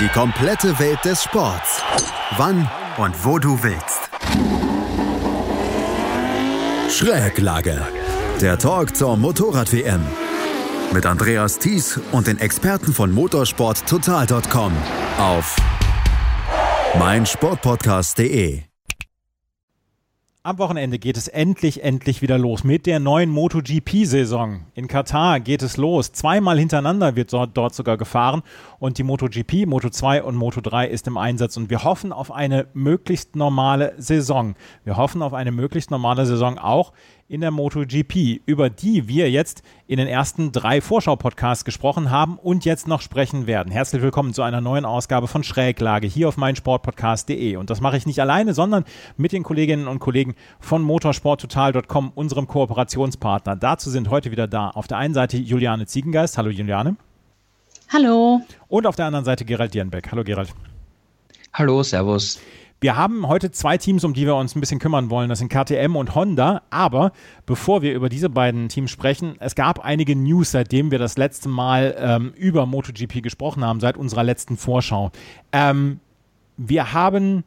Die komplette Welt des Sports. Wann und wo du willst. Schräglage. Der Talk zur Motorrad-WM. Mit Andreas Thies und den Experten von motorsporttotal.com auf meinsportpodcast.de. Am Wochenende geht es endlich, endlich wieder los mit der neuen MotoGP-Saison. In Katar geht es los. Zweimal hintereinander wird dort sogar gefahren und die MotoGP, Moto2 und Moto3 ist im Einsatz und wir hoffen auf eine möglichst normale Saison. Wir hoffen auf eine möglichst normale Saison auch in der MotoGP, über die wir jetzt in den ersten drei Vorschau-Podcasts gesprochen haben und jetzt noch sprechen werden. Herzlich willkommen zu einer neuen Ausgabe von Schräglage hier auf meinsportpodcast.de. Und das mache ich nicht alleine, sondern mit den Kolleginnen und Kollegen von motorsporttotal.com, unserem Kooperationspartner. Dazu sind heute wieder da auf der einen Seite Juliane Ziegengeist. Hallo Juliane. Hallo. Und auf der anderen Seite Gerald Dierenbeck. Hallo Gerald. Hallo, Servus. Wir haben heute zwei Teams, um die wir uns ein bisschen kümmern wollen. Das sind KTM und Honda. Aber bevor wir über diese beiden Teams sprechen, es gab einige News, seitdem wir das letzte Mal ähm, über MotoGP gesprochen haben, seit unserer letzten Vorschau. Ähm, wir haben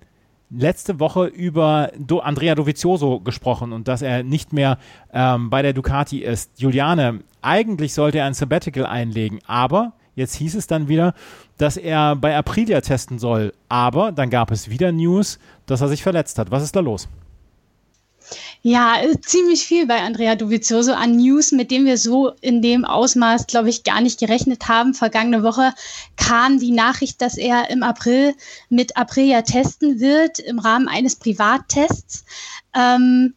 letzte Woche über Do Andrea Dovizioso gesprochen und dass er nicht mehr ähm, bei der Ducati ist. Juliane, eigentlich sollte er ein Sabbatical einlegen, aber Jetzt hieß es dann wieder, dass er bei Aprilia testen soll. Aber dann gab es wieder News, dass er sich verletzt hat. Was ist da los? Ja, ziemlich viel bei Andrea Dovizioso an News, mit dem wir so in dem Ausmaß, glaube ich, gar nicht gerechnet haben. Vergangene Woche kam die Nachricht, dass er im April mit Aprilia testen wird im Rahmen eines Privattests. Ähm,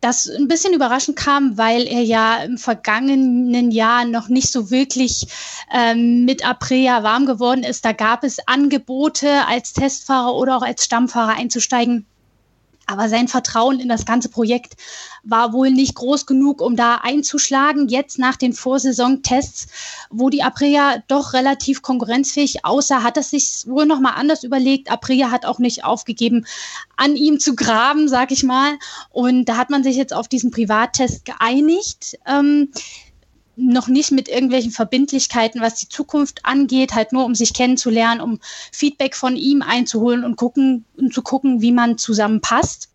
das ein bisschen überraschend kam, weil er ja im vergangenen Jahr noch nicht so wirklich ähm, mit Aprea warm geworden ist. Da gab es Angebote, als Testfahrer oder auch als Stammfahrer einzusteigen. Aber sein Vertrauen in das ganze Projekt war wohl nicht groß genug, um da einzuschlagen. Jetzt nach den Vorsaisontests, wo die Aprilia doch relativ konkurrenzfähig aussah, hat es sich wohl nochmal anders überlegt. Aprilia hat auch nicht aufgegeben, an ihm zu graben, sag ich mal. Und da hat man sich jetzt auf diesen Privattest geeinigt. Ähm, noch nicht mit irgendwelchen Verbindlichkeiten, was die Zukunft angeht, halt nur um sich kennenzulernen, um Feedback von ihm einzuholen und gucken und zu gucken, wie man zusammenpasst.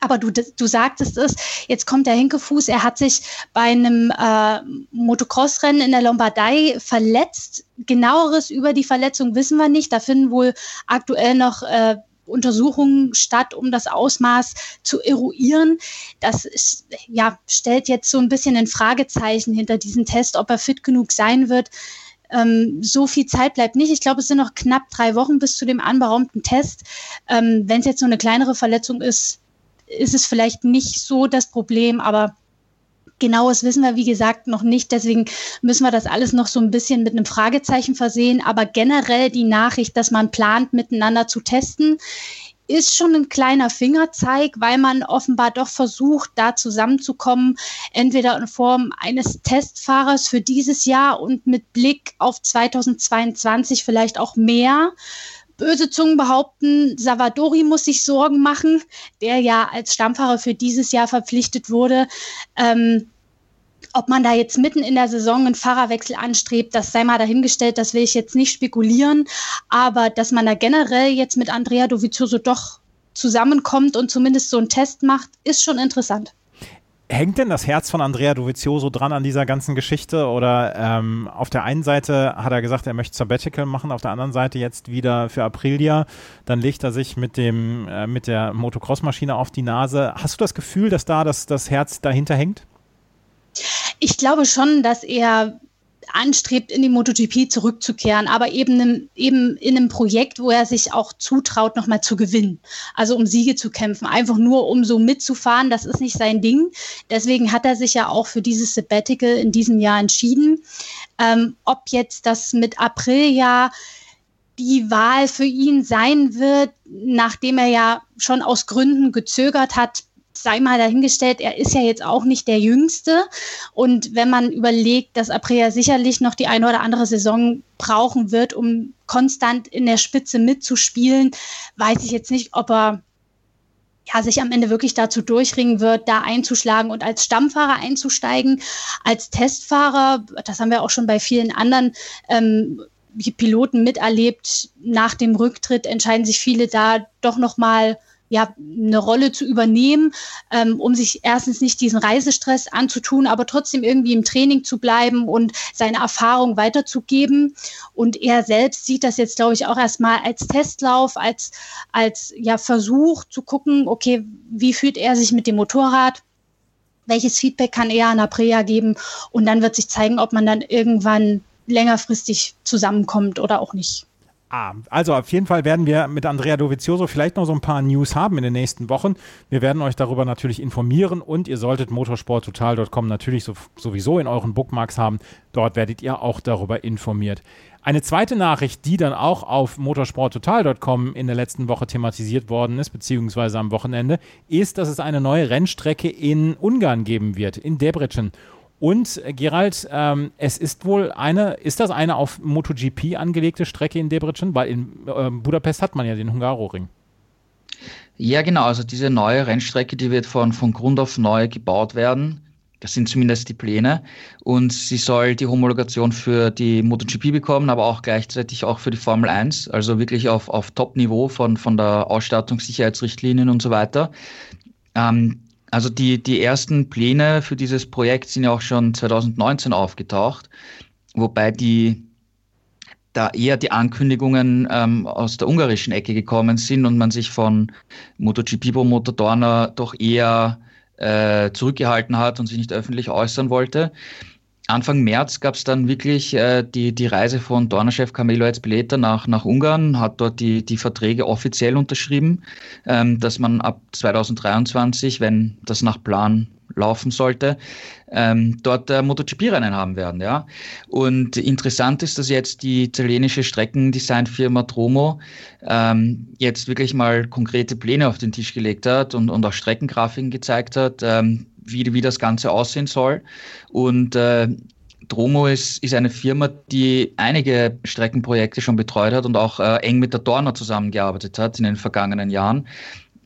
Aber du, du sagtest es, jetzt kommt der Hinkefuß, er hat sich bei einem äh, Motocross-Rennen in der Lombardei verletzt. Genaueres über die Verletzung wissen wir nicht. Da finden wohl aktuell noch äh, Untersuchungen statt, um das Ausmaß zu eruieren. Das ja, stellt jetzt so ein bisschen ein Fragezeichen hinter diesem Test, ob er fit genug sein wird. Ähm, so viel Zeit bleibt nicht. Ich glaube, es sind noch knapp drei Wochen bis zu dem anberaumten Test. Ähm, Wenn es jetzt nur eine kleinere Verletzung ist, ist es vielleicht nicht so das Problem, aber Genaues wissen wir, wie gesagt, noch nicht. Deswegen müssen wir das alles noch so ein bisschen mit einem Fragezeichen versehen. Aber generell die Nachricht, dass man plant, miteinander zu testen, ist schon ein kleiner Fingerzeig, weil man offenbar doch versucht, da zusammenzukommen, entweder in Form eines Testfahrers für dieses Jahr und mit Blick auf 2022 vielleicht auch mehr. Böse Zungen behaupten, Savadori muss sich Sorgen machen, der ja als Stammfahrer für dieses Jahr verpflichtet wurde. Ähm, ob man da jetzt mitten in der Saison einen Fahrerwechsel anstrebt, das sei mal dahingestellt, das will ich jetzt nicht spekulieren. Aber dass man da generell jetzt mit Andrea Dovizioso doch zusammenkommt und zumindest so einen Test macht, ist schon interessant. Hängt denn das Herz von Andrea Dovizioso dran an dieser ganzen Geschichte? Oder ähm, auf der einen Seite hat er gesagt, er möchte Sabbatical machen, auf der anderen Seite jetzt wieder für Aprilia. Dann legt er sich mit, dem, äh, mit der Motocross-Maschine auf die Nase. Hast du das Gefühl, dass da das, das Herz dahinter hängt? Ich glaube schon, dass er anstrebt, in die MotoGP zurückzukehren, aber eben, eben in einem Projekt, wo er sich auch zutraut, nochmal zu gewinnen. Also um Siege zu kämpfen, einfach nur um so mitzufahren, das ist nicht sein Ding. Deswegen hat er sich ja auch für dieses Sabbatical in diesem Jahr entschieden. Ähm, ob jetzt das mit April ja die Wahl für ihn sein wird, nachdem er ja schon aus Gründen gezögert hat, sei mal dahingestellt, er ist ja jetzt auch nicht der Jüngste. Und wenn man überlegt, dass Aprea sicherlich noch die eine oder andere Saison brauchen wird, um konstant in der Spitze mitzuspielen, weiß ich jetzt nicht, ob er ja, sich am Ende wirklich dazu durchringen wird, da einzuschlagen und als Stammfahrer einzusteigen. Als Testfahrer, das haben wir auch schon bei vielen anderen ähm, Piloten miterlebt, nach dem Rücktritt entscheiden sich viele da doch nochmal ja, eine Rolle zu übernehmen, ähm, um sich erstens nicht diesen Reisestress anzutun, aber trotzdem irgendwie im Training zu bleiben und seine Erfahrung weiterzugeben. Und er selbst sieht das jetzt, glaube ich, auch erstmal als Testlauf, als, als ja, Versuch zu gucken, okay, wie fühlt er sich mit dem Motorrad? Welches Feedback kann er an Aprea geben? Und dann wird sich zeigen, ob man dann irgendwann längerfristig zusammenkommt oder auch nicht. Ah, also auf jeden Fall werden wir mit Andrea Dovizioso vielleicht noch so ein paar News haben in den nächsten Wochen. Wir werden euch darüber natürlich informieren und ihr solltet motorsporttotal.com natürlich so, sowieso in euren Bookmarks haben. Dort werdet ihr auch darüber informiert. Eine zweite Nachricht, die dann auch auf motorsporttotal.com in der letzten Woche thematisiert worden ist, beziehungsweise am Wochenende, ist, dass es eine neue Rennstrecke in Ungarn geben wird, in Debrecen. Und äh, Gerald, ähm, es ist wohl eine, ist das eine auf MotoGP angelegte Strecke in Debrecen? Weil in äh, Budapest hat man ja den Hungaroring. Ja, genau. Also diese neue Rennstrecke, die wird von, von Grund auf neu gebaut werden. Das sind zumindest die Pläne. Und sie soll die Homologation für die MotoGP bekommen, aber auch gleichzeitig auch für die Formel 1. Also wirklich auf, auf Top-Niveau von, von der Ausstattung, Sicherheitsrichtlinien und so weiter. Ähm, also die, die ersten Pläne für dieses Projekt sind ja auch schon 2019 aufgetaucht, wobei die da eher die Ankündigungen ähm, aus der ungarischen Ecke gekommen sind und man sich von MotoGP-Promoter Dorner doch eher äh, zurückgehalten hat und sich nicht öffentlich äußern wollte. Anfang März gab es dann wirklich äh, die, die Reise von Dornerchef Camilo Ezpeleta nach, nach Ungarn, hat dort die, die Verträge offiziell unterschrieben, ähm, dass man ab 2023, wenn das nach Plan laufen sollte, ähm, dort äh, MotoGP-Rennen haben werden. Ja? Und interessant ist, dass jetzt die italienische Streckendesignfirma Tromo ähm, jetzt wirklich mal konkrete Pläne auf den Tisch gelegt hat und, und auch Streckengrafiken gezeigt hat, ähm, wie, wie das Ganze aussehen soll. Und äh, Dromo ist, ist eine Firma, die einige Streckenprojekte schon betreut hat und auch äh, eng mit der Dorner zusammengearbeitet hat in den vergangenen Jahren.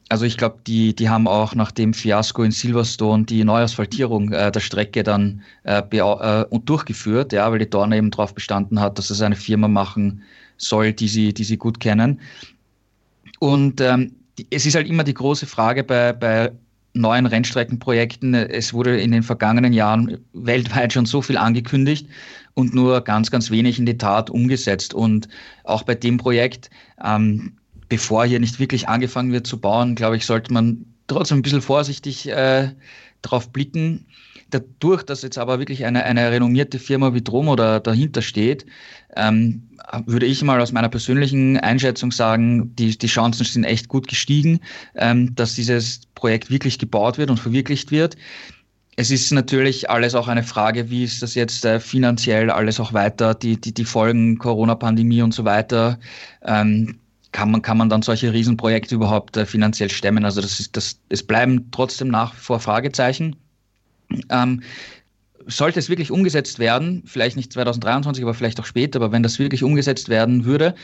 Also ich glaube, die, die haben auch nach dem Fiasko in Silverstone die Neuasphaltierung äh, der Strecke dann äh, äh, durchgeführt, ja, weil die Dorner eben darauf bestanden hat, dass es eine Firma machen soll, die sie, die sie gut kennen. Und ähm, die, es ist halt immer die große Frage bei, bei neuen Rennstreckenprojekten. Es wurde in den vergangenen Jahren weltweit schon so viel angekündigt und nur ganz, ganz wenig in die Tat umgesetzt. Und auch bei dem Projekt, ähm, bevor hier nicht wirklich angefangen wird zu bauen, glaube ich, sollte man trotzdem ein bisschen vorsichtig äh, drauf blicken. Dadurch, dass jetzt aber wirklich eine, eine renommierte Firma wie Dromo da, dahinter steht, ähm, würde ich mal aus meiner persönlichen Einschätzung sagen, die, die Chancen sind echt gut gestiegen, ähm, dass dieses Projekt wirklich gebaut wird und verwirklicht wird. Es ist natürlich alles auch eine Frage, wie ist das jetzt äh, finanziell alles auch weiter, die, die, die Folgen Corona-Pandemie und so weiter. Ähm, kann man, kann man dann solche Riesenprojekte überhaupt äh, finanziell stemmen? Also das ist, das, es bleiben trotzdem nach wie vor Fragezeichen. Ähm, sollte es wirklich umgesetzt werden, vielleicht nicht 2023, aber vielleicht auch später, aber wenn das wirklich umgesetzt werden würde,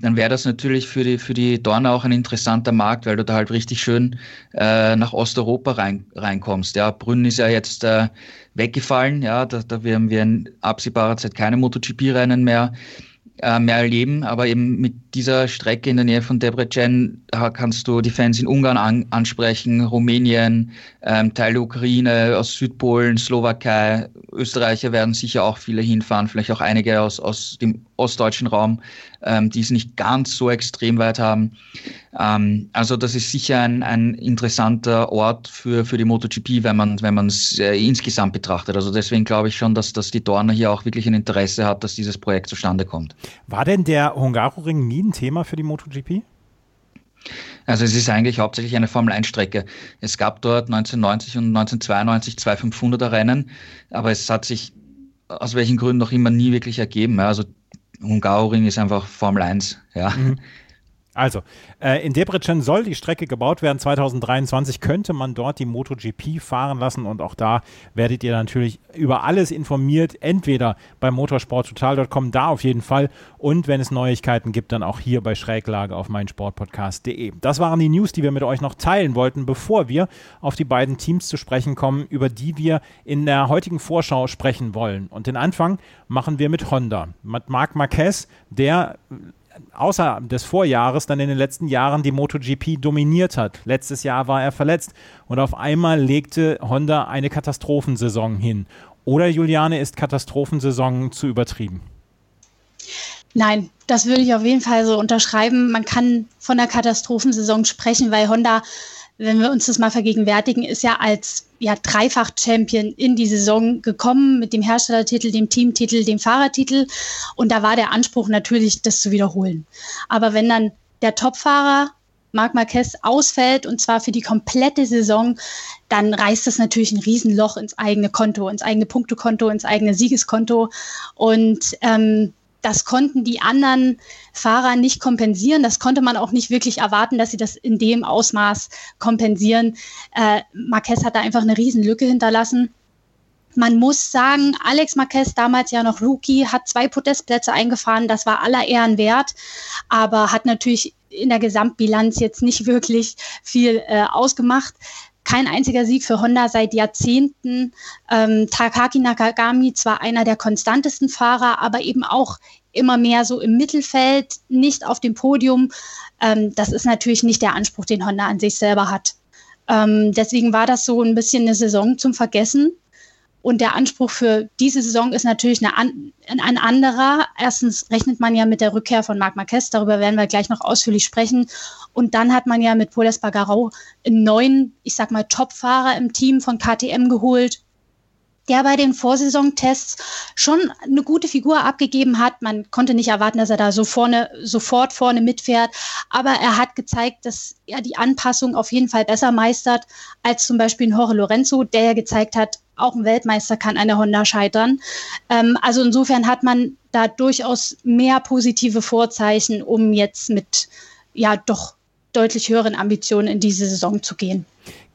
dann wäre das natürlich für die, für die Dorner auch ein interessanter Markt, weil du da halt richtig schön äh, nach Osteuropa rein, reinkommst. Ja, Brünn ist ja jetzt äh, weggefallen, ja, da, da werden wir in absehbarer Zeit keine MotoGP-Rennen mehr äh, mehr erleben. Aber eben mit dieser Strecke in der Nähe von Debrecen kannst du die Fans in Ungarn an, ansprechen, Rumänien, ähm, Teil der Ukraine, aus Südpolen, Slowakei, Österreicher werden sicher auch viele hinfahren, vielleicht auch einige aus, aus dem ostdeutschen Raum, ähm, die es nicht ganz so extrem weit haben. Ähm, also das ist sicher ein, ein interessanter Ort für, für die MotoGP, wenn man wenn man es äh, insgesamt betrachtet. Also deswegen glaube ich schon, dass, dass die Dorner hier auch wirklich ein Interesse hat, dass dieses Projekt zustande kommt. War denn der Hungaroring nie ein Thema für die MotoGP? Also es ist eigentlich hauptsächlich eine Formel-1-Strecke. Es gab dort 1990 und 1992 zwei 500er Rennen, aber es hat sich aus welchen Gründen noch immer nie wirklich ergeben. Also Hungaroring ist einfach Formel 1, ja. Mhm. Also, äh, in Debrecen soll die Strecke gebaut werden. 2023 könnte man dort die MotoGP fahren lassen und auch da werdet ihr natürlich über alles informiert. Entweder bei motorsporttotal.com, da auf jeden Fall und wenn es Neuigkeiten gibt, dann auch hier bei Schräglage auf meinsportpodcast.de. Das waren die News, die wir mit euch noch teilen wollten, bevor wir auf die beiden Teams zu sprechen kommen, über die wir in der heutigen Vorschau sprechen wollen. Und den Anfang machen wir mit Honda. Mit Marc Marquez, der außer des Vorjahres dann in den letzten Jahren die MotoGP dominiert hat. Letztes Jahr war er verletzt und auf einmal legte Honda eine Katastrophensaison hin. Oder Juliane, ist Katastrophensaison zu übertrieben? Nein, das würde ich auf jeden Fall so unterschreiben. Man kann von der Katastrophensaison sprechen, weil Honda wenn wir uns das mal vergegenwärtigen, ist ja als ja, Dreifach-Champion in die Saison gekommen mit dem Herstellertitel, dem Teamtitel, dem Fahrertitel. Und da war der Anspruch natürlich, das zu wiederholen. Aber wenn dann der Topfahrer Marc Marquez ausfällt und zwar für die komplette Saison, dann reißt das natürlich ein Riesenloch ins eigene Konto, ins eigene Punktekonto, ins eigene Siegeskonto. Und ähm, das konnten die anderen Fahrer nicht kompensieren. Das konnte man auch nicht wirklich erwarten, dass sie das in dem Ausmaß kompensieren. Äh, Marquez hat da einfach eine Riesenlücke hinterlassen. Man muss sagen, Alex Marquez, damals ja noch Rookie, hat zwei Podestplätze eingefahren. Das war aller Ehren wert, aber hat natürlich in der Gesamtbilanz jetzt nicht wirklich viel äh, ausgemacht kein einziger Sieg für Honda seit Jahrzehnten. Ähm, Takaki Nakagami zwar einer der konstantesten Fahrer, aber eben auch immer mehr so im Mittelfeld, nicht auf dem Podium. Ähm, das ist natürlich nicht der Anspruch, den Honda an sich selber hat. Ähm, deswegen war das so ein bisschen eine Saison zum Vergessen. Und der Anspruch für diese Saison ist natürlich eine ein anderer. Erstens rechnet man ja mit der Rückkehr von Marc Marquez, darüber werden wir gleich noch ausführlich sprechen. Und dann hat man ja mit Paul Espargaró einen neuen, ich sag mal, Topfahrer im Team von KTM geholt, der bei den Vorsaisontests schon eine gute Figur abgegeben hat. Man konnte nicht erwarten, dass er da so vorne, sofort vorne mitfährt. Aber er hat gezeigt, dass er die Anpassung auf jeden Fall besser meistert als zum Beispiel Jorge Lorenzo, der ja gezeigt hat, auch ein Weltmeister kann eine Honda scheitern. Ähm, also insofern hat man da durchaus mehr positive Vorzeichen, um jetzt mit ja doch deutlich höheren Ambitionen in diese Saison zu gehen.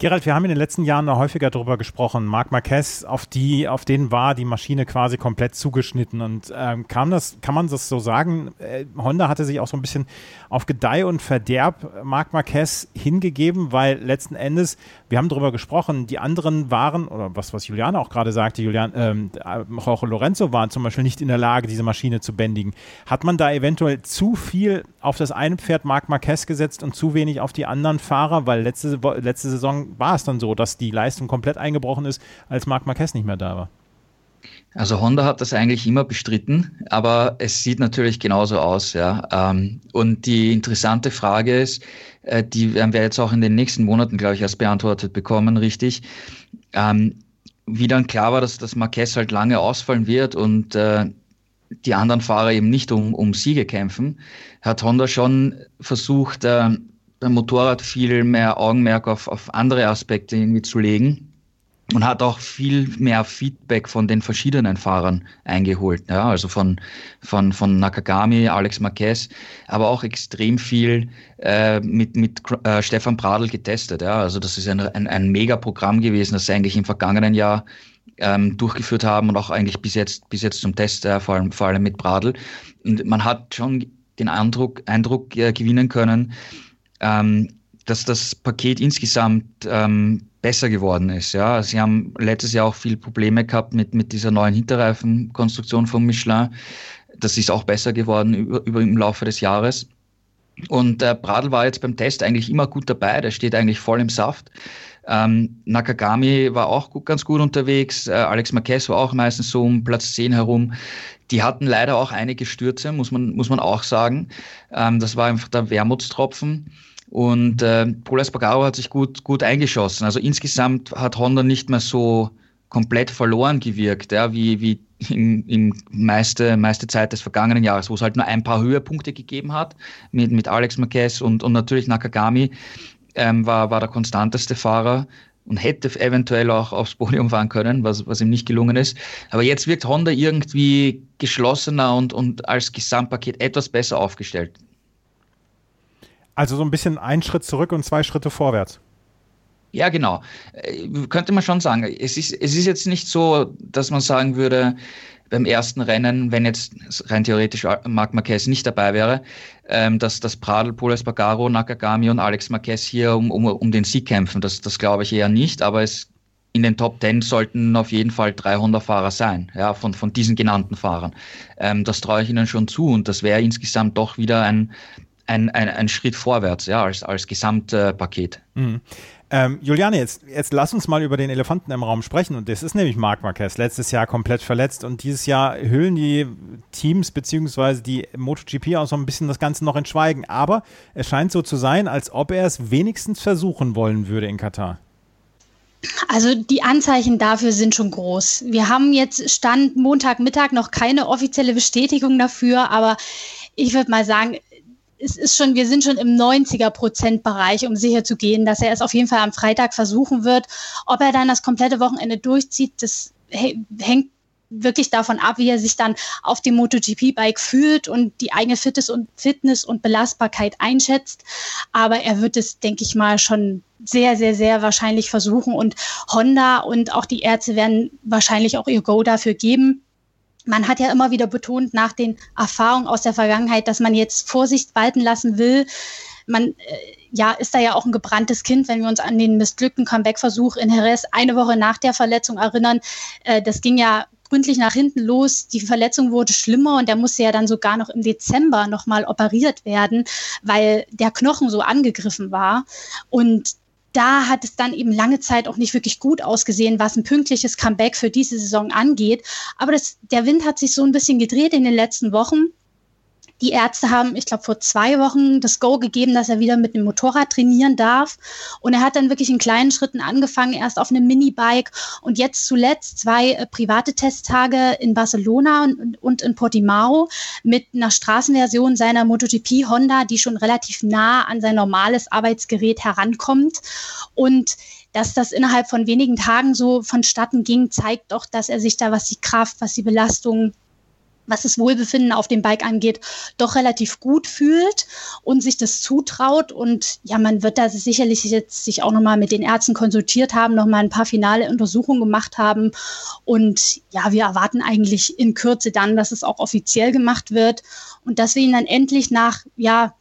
Gerald, wir haben in den letzten Jahren noch häufiger darüber gesprochen. Marc Marquez, auf die, auf den war die Maschine quasi komplett zugeschnitten. Und ähm, kam das, kann man das so sagen? Äh, Honda hatte sich auch so ein bisschen auf Gedeih und Verderb Marc Marquez hingegeben, weil letzten Endes, wir haben darüber gesprochen, die anderen waren, oder was, was Juliane auch gerade sagte, Julian, ähm, Jorge Lorenzo waren zum Beispiel nicht in der Lage, diese Maschine zu bändigen. Hat man da eventuell zu viel auf das eine Pferd Marc Marquez gesetzt und zu wenig auf die anderen Fahrer? Weil letzte, letzte Saison war es dann so, dass die Leistung komplett eingebrochen ist, als Marc Marquez nicht mehr da war. Also Honda hat das eigentlich immer bestritten, aber es sieht natürlich genauso aus, ja. Ähm, und die interessante Frage ist, äh, die werden wir jetzt auch in den nächsten Monaten, glaube ich, erst beantwortet bekommen, richtig. Ähm, wie dann klar war, dass das Marquez halt lange ausfallen wird und äh, die anderen Fahrer eben nicht um, um Siege kämpfen, hat Honda schon versucht, äh, beim Motorrad viel mehr Augenmerk auf, auf andere Aspekte irgendwie zu legen und hat auch viel mehr Feedback von den verschiedenen Fahrern eingeholt. Ja, also von, von, von Nakagami, Alex Marquez, aber auch extrem viel äh, mit, mit äh, Stefan Pradl getestet. Ja, also das ist ein, ein, ein Mega-Programm gewesen, das sie eigentlich im vergangenen Jahr ähm, durchgeführt haben und auch eigentlich bis jetzt, bis jetzt zum Test, äh, vor, allem, vor allem mit Pradl. Und man hat schon den Eindruck, Eindruck äh, gewinnen können, ähm, dass das Paket insgesamt ähm, besser geworden ist. Ja, sie haben letztes Jahr auch viel Probleme gehabt mit, mit dieser neuen Hinterreifenkonstruktion von Michelin. Das ist auch besser geworden über, über im Laufe des Jahres. Und äh, Bradl war jetzt beim Test eigentlich immer gut dabei. Der steht eigentlich voll im Saft. Ähm, Nakagami war auch gut, ganz gut unterwegs. Äh, Alex Marquez war auch meistens so um Platz 10 herum. Die hatten leider auch einige Stürze, muss man, muss man auch sagen. Ähm, das war einfach der Wermutstropfen. Und äh, Paul Espargaro hat sich gut, gut eingeschossen. Also insgesamt hat Honda nicht mehr so komplett verloren gewirkt, ja, wie, wie in, in meiste, meiste Zeit des vergangenen Jahres, wo es halt nur ein paar Höhepunkte gegeben hat mit, mit Alex Marquez und, und natürlich Nakagami ähm, war, war der konstanteste Fahrer und hätte eventuell auch aufs Podium fahren können, was, was ihm nicht gelungen ist. Aber jetzt wirkt Honda irgendwie geschlossener und, und als Gesamtpaket etwas besser aufgestellt. Also so ein bisschen ein Schritt zurück und zwei Schritte vorwärts. Ja, genau. Äh, könnte man schon sagen. Es ist, es ist jetzt nicht so, dass man sagen würde, beim ersten Rennen, wenn jetzt rein theoretisch Marc Marquez nicht dabei wäre, ähm, dass, dass Pradl, Poles Bagaro, Nakagami und Alex Marquez hier um, um, um den Sieg kämpfen. Das, das glaube ich eher nicht, aber es, in den Top 10 sollten auf jeden Fall 300 Fahrer sein, ja, von, von diesen genannten Fahrern. Ähm, das traue ich ihnen schon zu und das wäre insgesamt doch wieder ein, ein, ein, ein Schritt vorwärts, ja, als, als Gesamtpaket. Mhm. Ähm, Juliane, jetzt, jetzt lass uns mal über den Elefanten im Raum sprechen. Und das ist nämlich Marc Marquez, letztes Jahr komplett verletzt. Und dieses Jahr hüllen die Teams bzw. die MotoGP auch so ein bisschen das Ganze noch in Schweigen. Aber es scheint so zu sein, als ob er es wenigstens versuchen wollen würde in Katar. Also die Anzeichen dafür sind schon groß. Wir haben jetzt Stand Montagmittag noch keine offizielle Bestätigung dafür, aber ich würde mal sagen, es ist schon, wir sind schon im 90er Prozent Bereich, um sicher zu gehen, dass er es auf jeden Fall am Freitag versuchen wird. Ob er dann das komplette Wochenende durchzieht, das hängt wirklich davon ab, wie er sich dann auf dem MotoGP-Bike fühlt und die eigene Fitness und, Fitness und Belastbarkeit einschätzt. Aber er wird es, denke ich mal, schon sehr, sehr, sehr wahrscheinlich versuchen. Und Honda und auch die Ärzte werden wahrscheinlich auch ihr Go dafür geben man hat ja immer wieder betont nach den Erfahrungen aus der Vergangenheit, dass man jetzt Vorsicht walten lassen will. Man äh, ja, ist da ja auch ein gebranntes Kind, wenn wir uns an den missglückten Comeback-Versuch in Jerez eine Woche nach der Verletzung erinnern. Äh, das ging ja gründlich nach hinten los. Die Verletzung wurde schlimmer und der musste ja dann sogar noch im Dezember nochmal operiert werden, weil der Knochen so angegriffen war. Und da hat es dann eben lange Zeit auch nicht wirklich gut ausgesehen, was ein pünktliches Comeback für diese Saison angeht. Aber das, der Wind hat sich so ein bisschen gedreht in den letzten Wochen. Die Ärzte haben, ich glaube, vor zwei Wochen das Go gegeben, dass er wieder mit dem Motorrad trainieren darf. Und er hat dann wirklich in kleinen Schritten angefangen, erst auf einem Minibike und jetzt zuletzt zwei äh, private Testtage in Barcelona und, und in Portimao mit einer Straßenversion seiner MotoGP Honda, die schon relativ nah an sein normales Arbeitsgerät herankommt. Und dass das innerhalb von wenigen Tagen so vonstatten ging, zeigt doch, dass er sich da, was die Kraft, was die Belastung was das Wohlbefinden auf dem Bike angeht, doch relativ gut fühlt und sich das zutraut. Und ja, man wird da sicherlich jetzt sich auch nochmal mit den Ärzten konsultiert haben, nochmal ein paar finale Untersuchungen gemacht haben. Und ja, wir erwarten eigentlich in Kürze dann, dass es auch offiziell gemacht wird und dass wir ihn dann endlich nach, ja,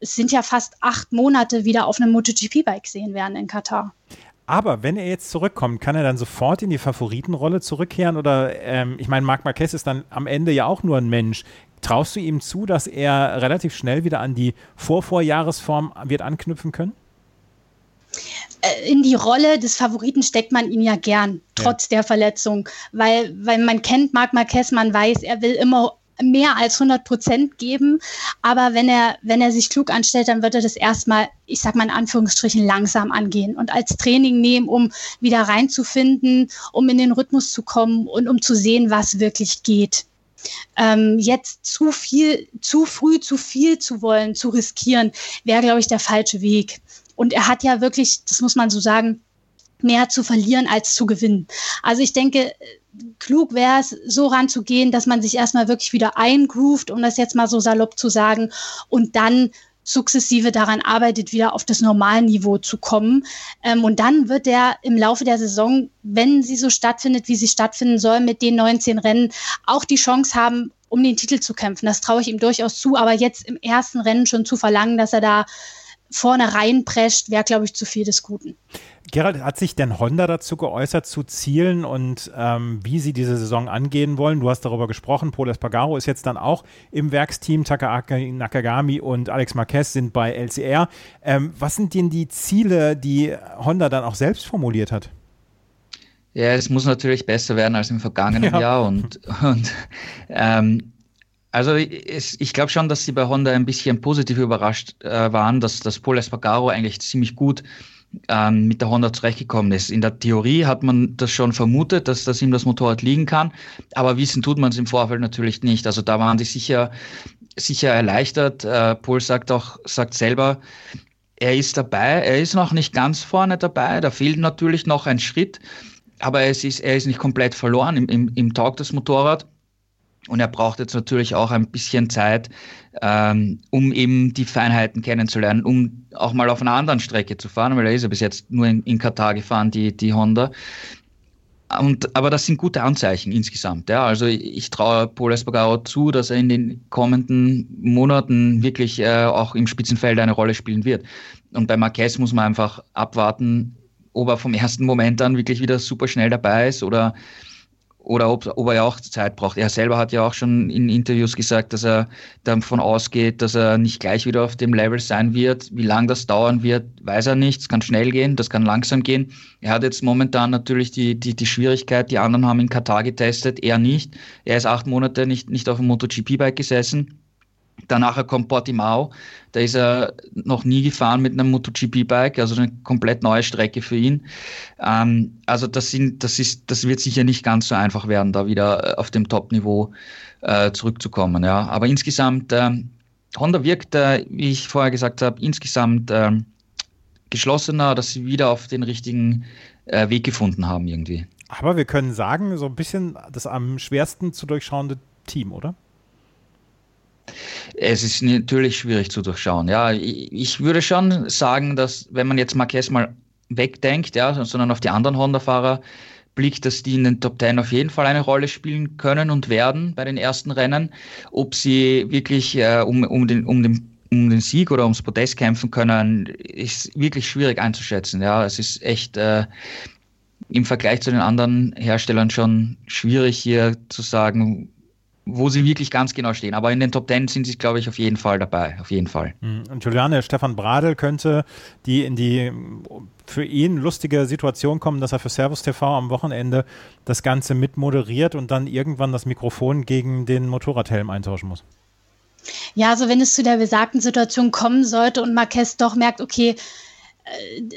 es sind ja fast acht Monate wieder auf einem MotoGP-Bike sehen werden in Katar. Aber wenn er jetzt zurückkommt, kann er dann sofort in die Favoritenrolle zurückkehren? Oder ähm, ich meine, Marc Marquez ist dann am Ende ja auch nur ein Mensch. Traust du ihm zu, dass er relativ schnell wieder an die Vorvorjahresform wird anknüpfen können? Äh, in die Rolle des Favoriten steckt man ihn ja gern, trotz ja. der Verletzung, weil, weil man kennt Marc Marquez, man weiß, er will immer mehr als 100 Prozent geben. Aber wenn er, wenn er sich klug anstellt, dann wird er das erstmal, ich sag mal in Anführungsstrichen, langsam angehen und als Training nehmen, um wieder reinzufinden, um in den Rhythmus zu kommen und um zu sehen, was wirklich geht. Ähm, jetzt zu viel, zu früh, zu viel zu wollen, zu riskieren, wäre, glaube ich, der falsche Weg. Und er hat ja wirklich, das muss man so sagen, mehr zu verlieren als zu gewinnen. Also ich denke, klug wäre es, so ranzugehen, dass man sich erstmal wirklich wieder eingroovt, um das jetzt mal so salopp zu sagen, und dann sukzessive daran arbeitet, wieder auf das Normalniveau zu kommen. Ähm, und dann wird er im Laufe der Saison, wenn sie so stattfindet, wie sie stattfinden soll, mit den 19 Rennen auch die Chance haben, um den Titel zu kämpfen. Das traue ich ihm durchaus zu. Aber jetzt im ersten Rennen schon zu verlangen, dass er da vorne reinprescht, wäre, glaube ich, zu viel des Guten. Gerald, hat sich denn Honda dazu geäußert, zu Zielen und ähm, wie sie diese Saison angehen wollen? Du hast darüber gesprochen. Paul Espargaro ist jetzt dann auch im Werksteam. Takaaki Nakagami und Alex Marquez sind bei LCR. Ähm, was sind denn die Ziele, die Honda dann auch selbst formuliert hat? Ja, es muss natürlich besser werden als im vergangenen ja. Jahr und, und ähm, also ich, ich glaube schon, dass sie bei Honda ein bisschen positiv überrascht äh, waren, dass, dass Paul Espargaro eigentlich ziemlich gut ähm, mit der Honda zurechtgekommen ist. In der Theorie hat man das schon vermutet, dass, dass ihm das Motorrad liegen kann, aber wissen tut man es im Vorfeld natürlich nicht. Also da waren sie sicher, sicher erleichtert. Äh, Paul sagt auch, sagt selber, er ist dabei, er ist noch nicht ganz vorne dabei, da fehlt natürlich noch ein Schritt, aber es ist, er ist nicht komplett verloren im, im, im Tag des Motorrad. Und er braucht jetzt natürlich auch ein bisschen Zeit, ähm, um eben die Feinheiten kennenzulernen, um auch mal auf einer anderen Strecke zu fahren, weil er ist ja bis jetzt nur in, in Katar gefahren, die, die Honda. Und, aber das sind gute Anzeichen insgesamt. Ja. Also ich, traue Paul Espargaro zu, dass er in den kommenden Monaten wirklich äh, auch im Spitzenfeld eine Rolle spielen wird. Und bei Marquez muss man einfach abwarten, ob er vom ersten Moment an wirklich wieder super schnell dabei ist oder oder ob, ob er ja auch Zeit braucht. Er selber hat ja auch schon in Interviews gesagt, dass er davon ausgeht, dass er nicht gleich wieder auf dem Level sein wird. Wie lange das dauern wird, weiß er nicht. Es kann schnell gehen, das kann langsam gehen. Er hat jetzt momentan natürlich die, die, die Schwierigkeit, die anderen haben in Katar getestet, er nicht. Er ist acht Monate nicht, nicht auf dem MotoGP-Bike gesessen. Danach kommt Portimao, da ist er noch nie gefahren mit einem MotoGP-Bike, also eine komplett neue Strecke für ihn. Ähm, also das, sind, das, ist, das wird sicher nicht ganz so einfach werden, da wieder äh, auf dem Top-Niveau äh, zurückzukommen. Ja. Aber insgesamt, äh, Honda wirkt, äh, wie ich vorher gesagt habe, insgesamt ähm, geschlossener, dass sie wieder auf den richtigen äh, Weg gefunden haben irgendwie. Aber wir können sagen, so ein bisschen das am schwersten zu durchschauende Team, oder? Es ist natürlich schwierig zu durchschauen. Ja, ich würde schon sagen, dass wenn man jetzt Marquez mal wegdenkt, ja, sondern auf die anderen Honda-Fahrer blickt, dass die in den Top Ten auf jeden Fall eine Rolle spielen können und werden bei den ersten Rennen. Ob sie wirklich äh, um, um, den, um, den, um den Sieg oder ums Podest kämpfen können, ist wirklich schwierig einzuschätzen. Ja, es ist echt äh, im Vergleich zu den anderen Herstellern schon schwierig hier zu sagen, wo sie wirklich ganz genau stehen. Aber in den Top Ten sind sie, glaube ich, auf jeden Fall dabei. Auf jeden Fall. Mhm. Und Juliane, Stefan Bradl könnte die in die für ihn lustige Situation kommen, dass er für Servus TV am Wochenende das Ganze mitmoderiert und dann irgendwann das Mikrofon gegen den Motorradhelm eintauschen muss. Ja, also wenn es zu der besagten Situation kommen sollte und Marquez doch merkt, okay,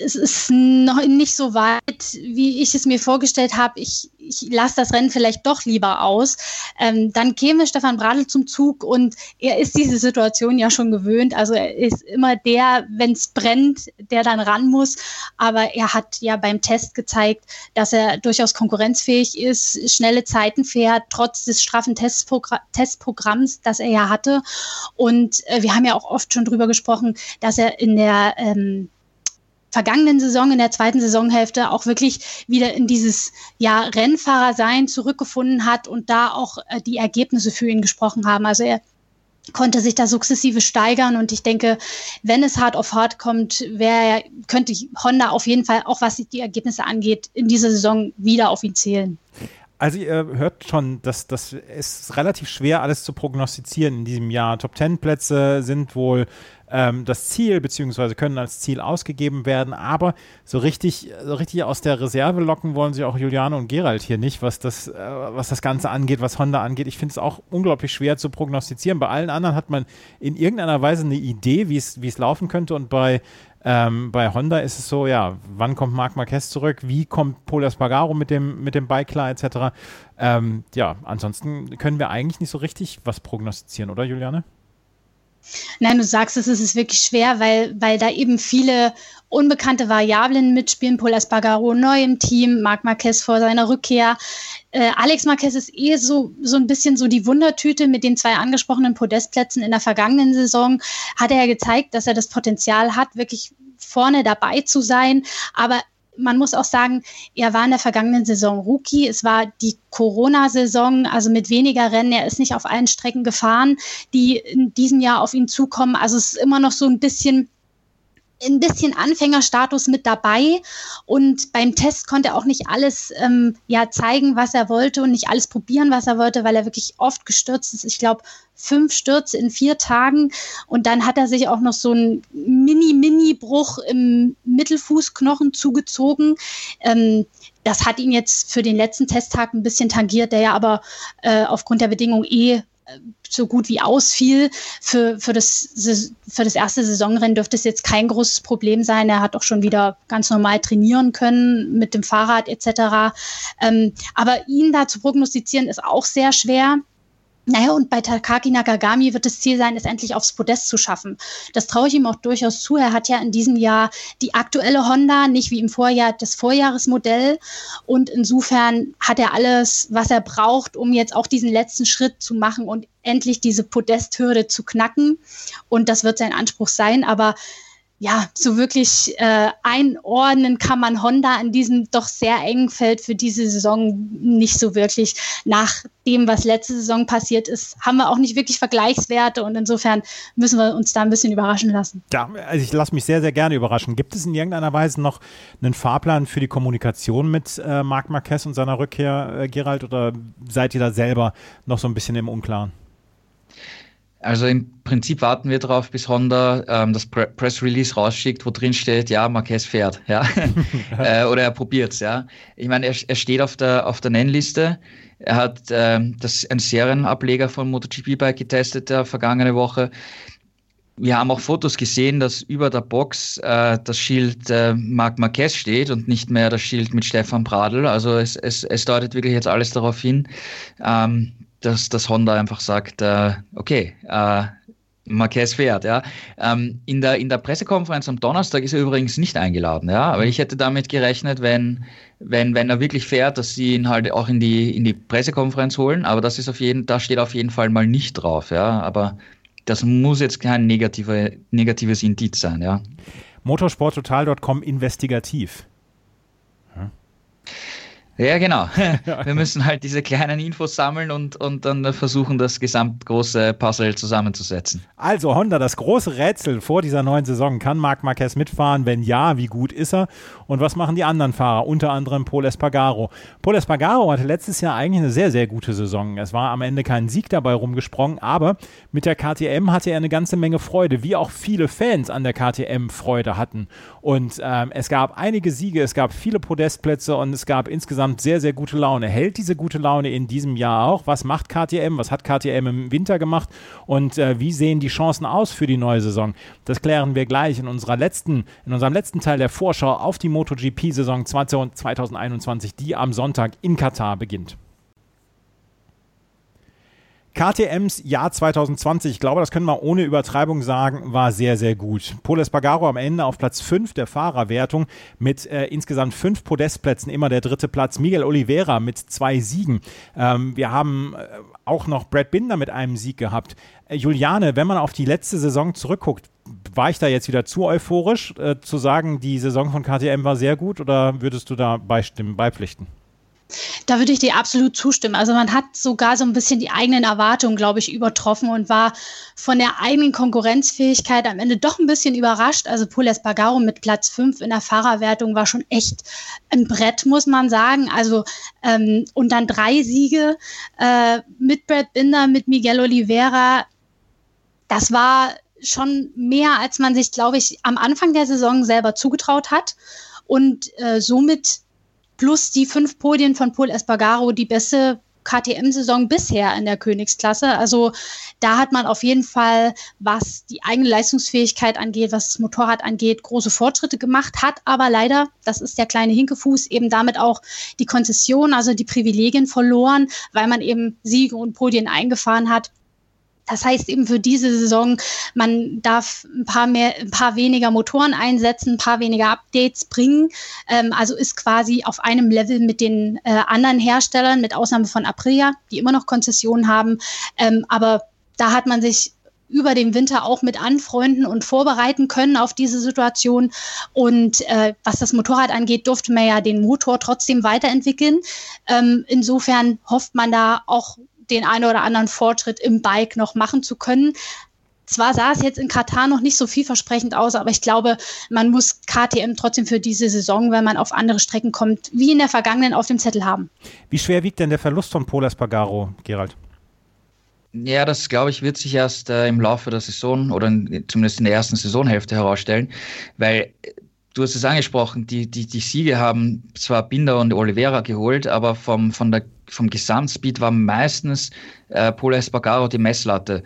es ist noch nicht so weit, wie ich es mir vorgestellt habe. Ich, ich lasse das Rennen vielleicht doch lieber aus. Ähm, dann käme Stefan Bradl zum Zug und er ist diese Situation ja schon gewöhnt. Also er ist immer der, wenn es brennt, der dann ran muss. Aber er hat ja beim Test gezeigt, dass er durchaus konkurrenzfähig ist, schnelle Zeiten fährt, trotz des straffen Testpogr Testprogramms, das er ja hatte. Und äh, wir haben ja auch oft schon drüber gesprochen, dass er in der ähm, vergangenen Saison, in der zweiten Saisonhälfte auch wirklich wieder in dieses ja, Rennfahrersein zurückgefunden hat und da auch äh, die Ergebnisse für ihn gesprochen haben. Also er konnte sich da sukzessive steigern und ich denke, wenn es hart auf hart kommt, wär, könnte Honda auf jeden Fall, auch was die Ergebnisse angeht, in dieser Saison wieder auf ihn zählen. Also ihr hört schon, dass das ist relativ schwer alles zu prognostizieren in diesem Jahr. Top Ten Plätze sind wohl ähm, das Ziel, beziehungsweise können als Ziel ausgegeben werden, aber so richtig, so richtig aus der Reserve locken wollen sie auch Juliane und Gerald hier nicht, was das, äh, was das Ganze angeht, was Honda angeht. Ich finde es auch unglaublich schwer zu prognostizieren. Bei allen anderen hat man in irgendeiner Weise eine Idee, wie es laufen könnte und bei ähm, bei Honda ist es so, ja, wann kommt Marc Marquez zurück? Wie kommt Paul Espargaro mit dem, mit dem Bike klar, etc. Ähm, ja, ansonsten können wir eigentlich nicht so richtig was prognostizieren, oder Juliane? Nein, du sagst es, es ist wirklich schwer, weil, weil da eben viele unbekannte Variablen mitspielen. Paul Espargaro neu im Team, Marc Marquez vor seiner Rückkehr. Äh, Alex Marquez ist eh so, so ein bisschen so die Wundertüte mit den zwei angesprochenen Podestplätzen in der vergangenen Saison. Hat er ja gezeigt, dass er das Potenzial hat, wirklich vorne dabei zu sein. Aber man muss auch sagen, er war in der vergangenen Saison Rookie. Es war die Corona-Saison, also mit weniger Rennen. Er ist nicht auf allen Strecken gefahren, die in diesem Jahr auf ihn zukommen. Also es ist immer noch so ein bisschen ein bisschen Anfängerstatus mit dabei und beim Test konnte er auch nicht alles ähm, ja zeigen, was er wollte und nicht alles probieren, was er wollte, weil er wirklich oft gestürzt ist. Ich glaube, fünf Stürze in vier Tagen und dann hat er sich auch noch so einen Mini-Mini-Bruch im Mittelfußknochen zugezogen. Ähm, das hat ihn jetzt für den letzten Testtag ein bisschen tangiert, der ja aber äh, aufgrund der Bedingungen eh so gut wie ausfiel. Für, für, das, für das erste Saisonrennen dürfte es jetzt kein großes Problem sein. Er hat auch schon wieder ganz normal trainieren können mit dem Fahrrad etc. Ähm, aber ihn da zu prognostizieren ist auch sehr schwer. Naja, und bei Takaki Nakagami wird das Ziel sein, es endlich aufs Podest zu schaffen. Das traue ich ihm auch durchaus zu. Er hat ja in diesem Jahr die aktuelle Honda, nicht wie im Vorjahr das Vorjahresmodell. Und insofern hat er alles, was er braucht, um jetzt auch diesen letzten Schritt zu machen und endlich diese Podesthürde zu knacken. Und das wird sein Anspruch sein. Aber ja, so wirklich äh, einordnen kann man Honda in diesem doch sehr engen Feld für diese Saison nicht so wirklich. Nach dem, was letzte Saison passiert ist, haben wir auch nicht wirklich Vergleichswerte und insofern müssen wir uns da ein bisschen überraschen lassen. Ja, also ich lasse mich sehr, sehr gerne überraschen. Gibt es in irgendeiner Weise noch einen Fahrplan für die Kommunikation mit äh, Marc Marquez und seiner Rückkehr, äh, Gerald, oder seid ihr da selber noch so ein bisschen im Unklaren? Also im Prinzip warten wir darauf, bis Honda ähm, das Pre Press Release rausschickt, wo drin steht, ja, Marquez fährt, ja, äh, oder er probiert's, ja. Ich meine, er, er steht auf der auf der Nennliste. Er hat ähm, das ein Serienableger von MotoGP-Bike getestet der vergangene Woche. Wir haben auch Fotos gesehen, dass über der Box äh, das Schild äh, Marc Marquez steht und nicht mehr das Schild mit Stefan Bradl. Also es, es, es deutet wirklich jetzt alles darauf hin, ähm, dass, dass Honda einfach sagt, äh, okay, äh, Marquez fährt, ja. Ähm, in, der, in der Pressekonferenz am Donnerstag ist er übrigens nicht eingeladen, ja. Aber ich hätte damit gerechnet, wenn, wenn, wenn er wirklich fährt, dass sie ihn halt auch in die, in die Pressekonferenz holen. Aber das ist auf jeden, da steht auf jeden Fall mal nicht drauf, ja. Aber das muss jetzt kein negative, negatives Indiz sein, ja. Motorsporttotal.com investigativ. Ja, genau. Wir müssen halt diese kleinen Infos sammeln und, und dann versuchen, das gesamtgroße Puzzle zusammenzusetzen. Also Honda, das große Rätsel vor dieser neuen Saison. Kann Marc Marquez mitfahren? Wenn ja, wie gut ist er? Und was machen die anderen Fahrer? Unter anderem Paul Espargaro. Paul Espargaro hatte letztes Jahr eigentlich eine sehr, sehr gute Saison. Es war am Ende kein Sieg dabei rumgesprungen, aber mit der KTM hatte er eine ganze Menge Freude, wie auch viele Fans an der KTM Freude hatten. Und ähm, es gab einige Siege, es gab viele Podestplätze und es gab insgesamt insgesamt sehr, sehr gute Laune. Hält diese gute Laune in diesem Jahr auch? Was macht KTM? Was hat KTM im Winter gemacht? Und äh, wie sehen die Chancen aus für die neue Saison? Das klären wir gleich in unserer letzten, in unserem letzten Teil der Vorschau auf die MotoGP-Saison 2021, die am Sonntag in Katar beginnt. KTMs Jahr 2020, ich glaube, das können wir ohne Übertreibung sagen, war sehr, sehr gut. Paul Espargaro am Ende auf Platz 5 der Fahrerwertung mit äh, insgesamt fünf Podestplätzen, immer der dritte Platz. Miguel Oliveira mit zwei Siegen. Ähm, wir haben äh, auch noch Brad Binder mit einem Sieg gehabt. Äh, Juliane, wenn man auf die letzte Saison zurückguckt, war ich da jetzt wieder zu euphorisch, äh, zu sagen, die Saison von KTM war sehr gut oder würdest du da beistimmen, beipflichten? Da würde ich dir absolut zustimmen. Also man hat sogar so ein bisschen die eigenen Erwartungen, glaube ich, übertroffen und war von der eigenen Konkurrenzfähigkeit am Ende doch ein bisschen überrascht. Also Paul Espargaro mit Platz 5 in der Fahrerwertung war schon echt ein Brett, muss man sagen. Also ähm, und dann drei Siege äh, mit Brad Binder, mit Miguel Oliveira. Das war schon mehr, als man sich, glaube ich, am Anfang der Saison selber zugetraut hat. Und äh, somit plus die fünf Podien von Paul Espargaro die beste KTM-Saison bisher in der Königsklasse. Also da hat man auf jeden Fall, was die eigene Leistungsfähigkeit angeht, was das Motorrad angeht, große Fortschritte gemacht, hat aber leider, das ist der kleine Hinkefuß, eben damit auch die Konzession, also die Privilegien verloren, weil man eben Siege und Podien eingefahren hat. Das heißt eben für diese Saison, man darf ein paar mehr, ein paar weniger Motoren einsetzen, ein paar weniger Updates bringen. Ähm, also ist quasi auf einem Level mit den äh, anderen Herstellern, mit Ausnahme von Aprilia, die immer noch Konzessionen haben. Ähm, aber da hat man sich über den Winter auch mit anfreunden und vorbereiten können auf diese Situation. Und äh, was das Motorrad angeht, durfte man ja den Motor trotzdem weiterentwickeln. Ähm, insofern hofft man da auch den einen oder anderen Fortschritt im Bike noch machen zu können. Zwar sah es jetzt in Katar noch nicht so vielversprechend aus, aber ich glaube, man muss KTM trotzdem für diese Saison, wenn man auf andere Strecken kommt, wie in der vergangenen auf dem Zettel haben. Wie schwer wiegt denn der Verlust von Polas Pagaro, Gerald? Ja, das glaube ich, wird sich erst äh, im Laufe der Saison oder in, zumindest in der ersten Saisonhälfte herausstellen, weil du hast es angesprochen, die, die, die Siege haben zwar Binder und Oliveira geholt, aber vom, von der, vom Gesamtspeed war meistens äh, Polo Espargaro die Messlatte.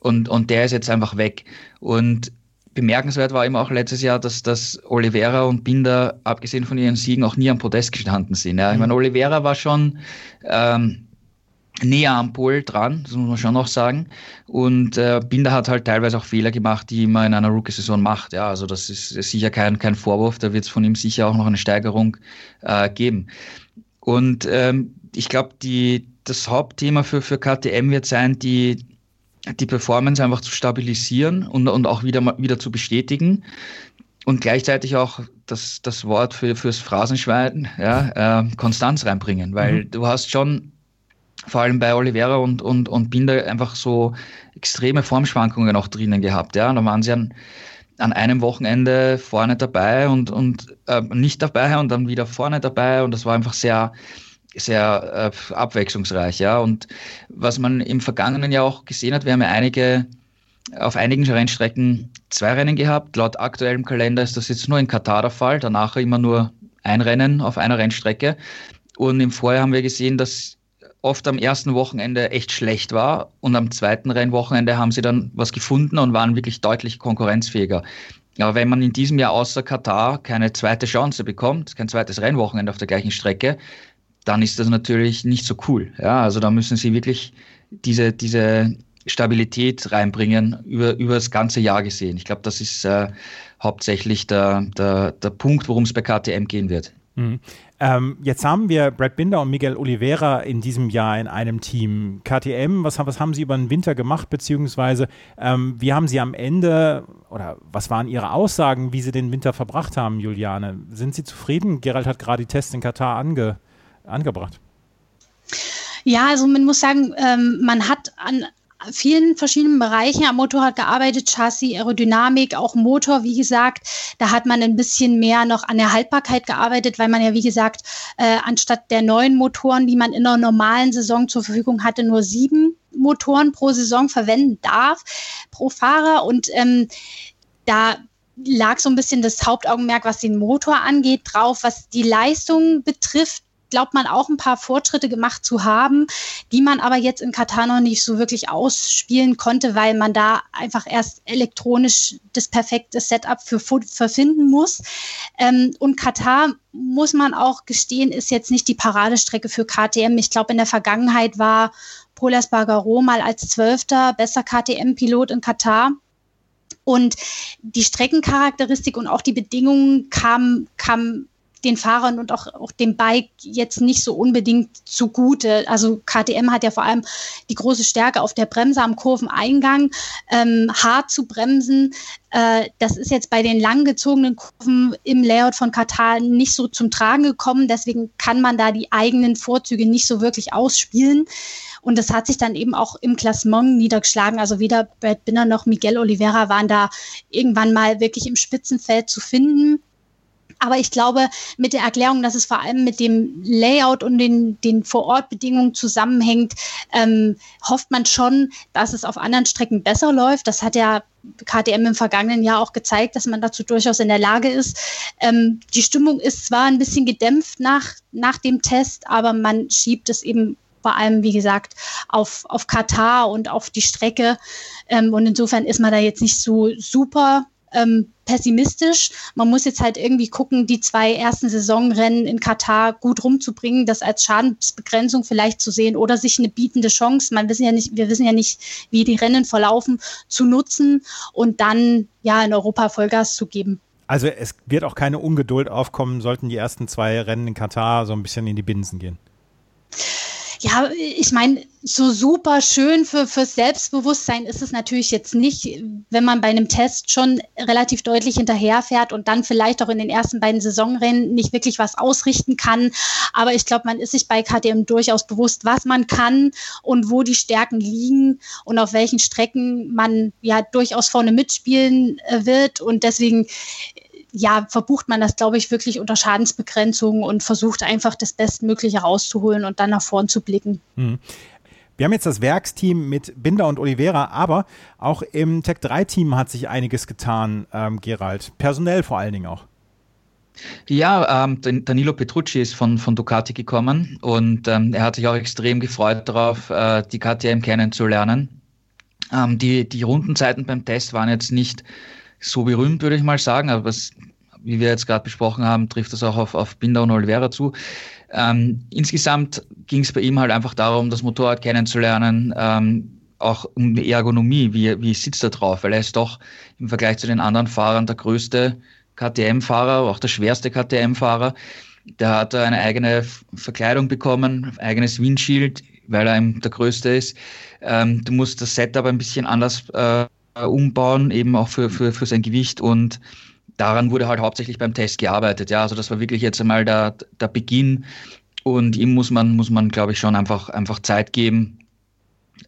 Und, und der ist jetzt einfach weg. Und bemerkenswert war eben auch letztes Jahr, dass, dass Oliveira und Binder, abgesehen von ihren Siegen, auch nie am Podest gestanden sind. Ja. Ich meine, Oliveira war schon ähm, näher am Pol dran, das muss man schon noch sagen. Und äh, Binder hat halt teilweise auch Fehler gemacht, die man in einer Rookie-Saison macht. Ja, also das ist, sicher kein, kein Vorwurf, da wird es von ihm sicher auch noch eine Steigerung äh, geben. Und ähm, ich glaube, das Hauptthema für, für KTM wird sein, die, die Performance einfach zu stabilisieren und, und auch wieder, wieder zu bestätigen. Und gleichzeitig auch das, das Wort für, fürs Phrasenschwein, ja, äh, Konstanz reinbringen, weil mhm. du hast schon vor allem bei Oliveira und, und, und Binder einfach so extreme Formschwankungen auch drinnen gehabt. Ja, da waren sie an, an einem Wochenende vorne dabei und, und äh, nicht dabei und dann wieder vorne dabei und das war einfach sehr, sehr äh, abwechslungsreich. Ja, und was man im vergangenen Jahr auch gesehen hat, wir haben ja einige auf einigen Rennstrecken zwei Rennen gehabt. Laut aktuellem Kalender ist das jetzt nur in Katar der Fall, danach immer nur ein Rennen auf einer Rennstrecke. Und im Vorjahr haben wir gesehen, dass oft am ersten Wochenende echt schlecht war und am zweiten Rennwochenende haben sie dann was gefunden und waren wirklich deutlich konkurrenzfähiger. Aber wenn man in diesem Jahr außer Katar keine zweite Chance bekommt, kein zweites Rennwochenende auf der gleichen Strecke, dann ist das natürlich nicht so cool. Ja, also da müssen sie wirklich diese, diese Stabilität reinbringen über, über das ganze Jahr gesehen. Ich glaube, das ist äh, hauptsächlich der, der, der Punkt, worum es bei KTM gehen wird. Ähm, jetzt haben wir Brad Binder und Miguel Oliveira in diesem Jahr in einem Team. KTM, was, was haben Sie über den Winter gemacht, beziehungsweise ähm, wie haben Sie am Ende oder was waren Ihre Aussagen, wie Sie den Winter verbracht haben, Juliane? Sind Sie zufrieden? Gerald hat gerade die Tests in Katar ange, angebracht. Ja, also man muss sagen, ähm, man hat an vielen verschiedenen Bereichen am Motorrad gearbeitet, Chassis, Aerodynamik, auch Motor, wie gesagt. Da hat man ein bisschen mehr noch an der Haltbarkeit gearbeitet, weil man ja, wie gesagt, äh, anstatt der neuen Motoren, die man in einer normalen Saison zur Verfügung hatte, nur sieben Motoren pro Saison verwenden darf, pro Fahrer. Und ähm, da lag so ein bisschen das Hauptaugenmerk, was den Motor angeht, drauf. Was die Leistung betrifft, glaubt man auch ein paar Fortschritte gemacht zu haben, die man aber jetzt in Katar noch nicht so wirklich ausspielen konnte, weil man da einfach erst elektronisch das perfekte Setup für, für finden muss. Ähm, und Katar, muss man auch gestehen, ist jetzt nicht die Paradestrecke für KTM. Ich glaube, in der Vergangenheit war Polas Bagaro mal als Zwölfter besser KTM-Pilot in Katar. Und die Streckencharakteristik und auch die Bedingungen kamen kam den Fahrern und auch, auch dem Bike jetzt nicht so unbedingt zugute. Also KTM hat ja vor allem die große Stärke auf der Bremse am Kurveneingang, ähm, hart zu bremsen. Äh, das ist jetzt bei den langgezogenen Kurven im Layout von Katar nicht so zum Tragen gekommen. Deswegen kann man da die eigenen Vorzüge nicht so wirklich ausspielen. Und das hat sich dann eben auch im Klassement niedergeschlagen. Also weder Brad Binner noch Miguel Oliveira waren da irgendwann mal wirklich im Spitzenfeld zu finden. Aber ich glaube, mit der Erklärung, dass es vor allem mit dem Layout und den, den Vorortbedingungen zusammenhängt, ähm, hofft man schon, dass es auf anderen Strecken besser läuft. Das hat ja KTM im vergangenen Jahr auch gezeigt, dass man dazu durchaus in der Lage ist. Ähm, die Stimmung ist zwar ein bisschen gedämpft nach, nach dem Test, aber man schiebt es eben vor allem, wie gesagt, auf, auf Katar und auf die Strecke. Ähm, und insofern ist man da jetzt nicht so super ähm, pessimistisch. Man muss jetzt halt irgendwie gucken, die zwei ersten Saisonrennen in Katar gut rumzubringen, das als Schadensbegrenzung vielleicht zu sehen oder sich eine bietende Chance, man wissen ja nicht, wir wissen ja nicht, wie die Rennen verlaufen, zu nutzen und dann ja in Europa Vollgas zu geben. Also es wird auch keine Ungeduld aufkommen, sollten die ersten zwei Rennen in Katar so ein bisschen in die Binsen gehen ja, ich meine, so super schön für, fürs Selbstbewusstsein ist es natürlich jetzt nicht, wenn man bei einem Test schon relativ deutlich hinterherfährt und dann vielleicht auch in den ersten beiden Saisonrennen nicht wirklich was ausrichten kann. Aber ich glaube, man ist sich bei KTM durchaus bewusst, was man kann und wo die Stärken liegen und auf welchen Strecken man ja durchaus vorne mitspielen äh, wird. Und deswegen ja, verbucht man das, glaube ich, wirklich unter Schadensbegrenzung und versucht einfach das Bestmögliche rauszuholen und dann nach vorn zu blicken. Mhm. Wir haben jetzt das Werksteam mit Binder und Oliveira, aber auch im Tech 3-Team hat sich einiges getan, ähm, Gerald. Personell vor allen Dingen auch. Ja, ähm, Danilo Petrucci ist von, von Ducati gekommen und ähm, er hat sich auch extrem gefreut darauf, äh, die KTM kennenzulernen. Ähm, die, die Rundenzeiten beim Test waren jetzt nicht so berühmt, würde ich mal sagen, aber was, wie wir jetzt gerade besprochen haben, trifft das auch auf, auf Binder und Oliveira zu. Ähm, insgesamt ging es bei ihm halt einfach darum, das Motorrad kennenzulernen, ähm, auch um die Ergonomie, wie, wie sitzt er drauf, weil er ist doch im Vergleich zu den anderen Fahrern der größte KTM-Fahrer, auch der schwerste KTM-Fahrer. Der hat eine eigene Verkleidung bekommen, eigenes Windschild, weil er der größte ist. Ähm, du musst das Setup ein bisschen anders äh, umbauen, eben auch für, für, für sein Gewicht und daran wurde halt hauptsächlich beim Test gearbeitet. Ja, also das war wirklich jetzt einmal der, der Beginn und ihm muss man, muss man, glaube ich, schon einfach, einfach Zeit geben.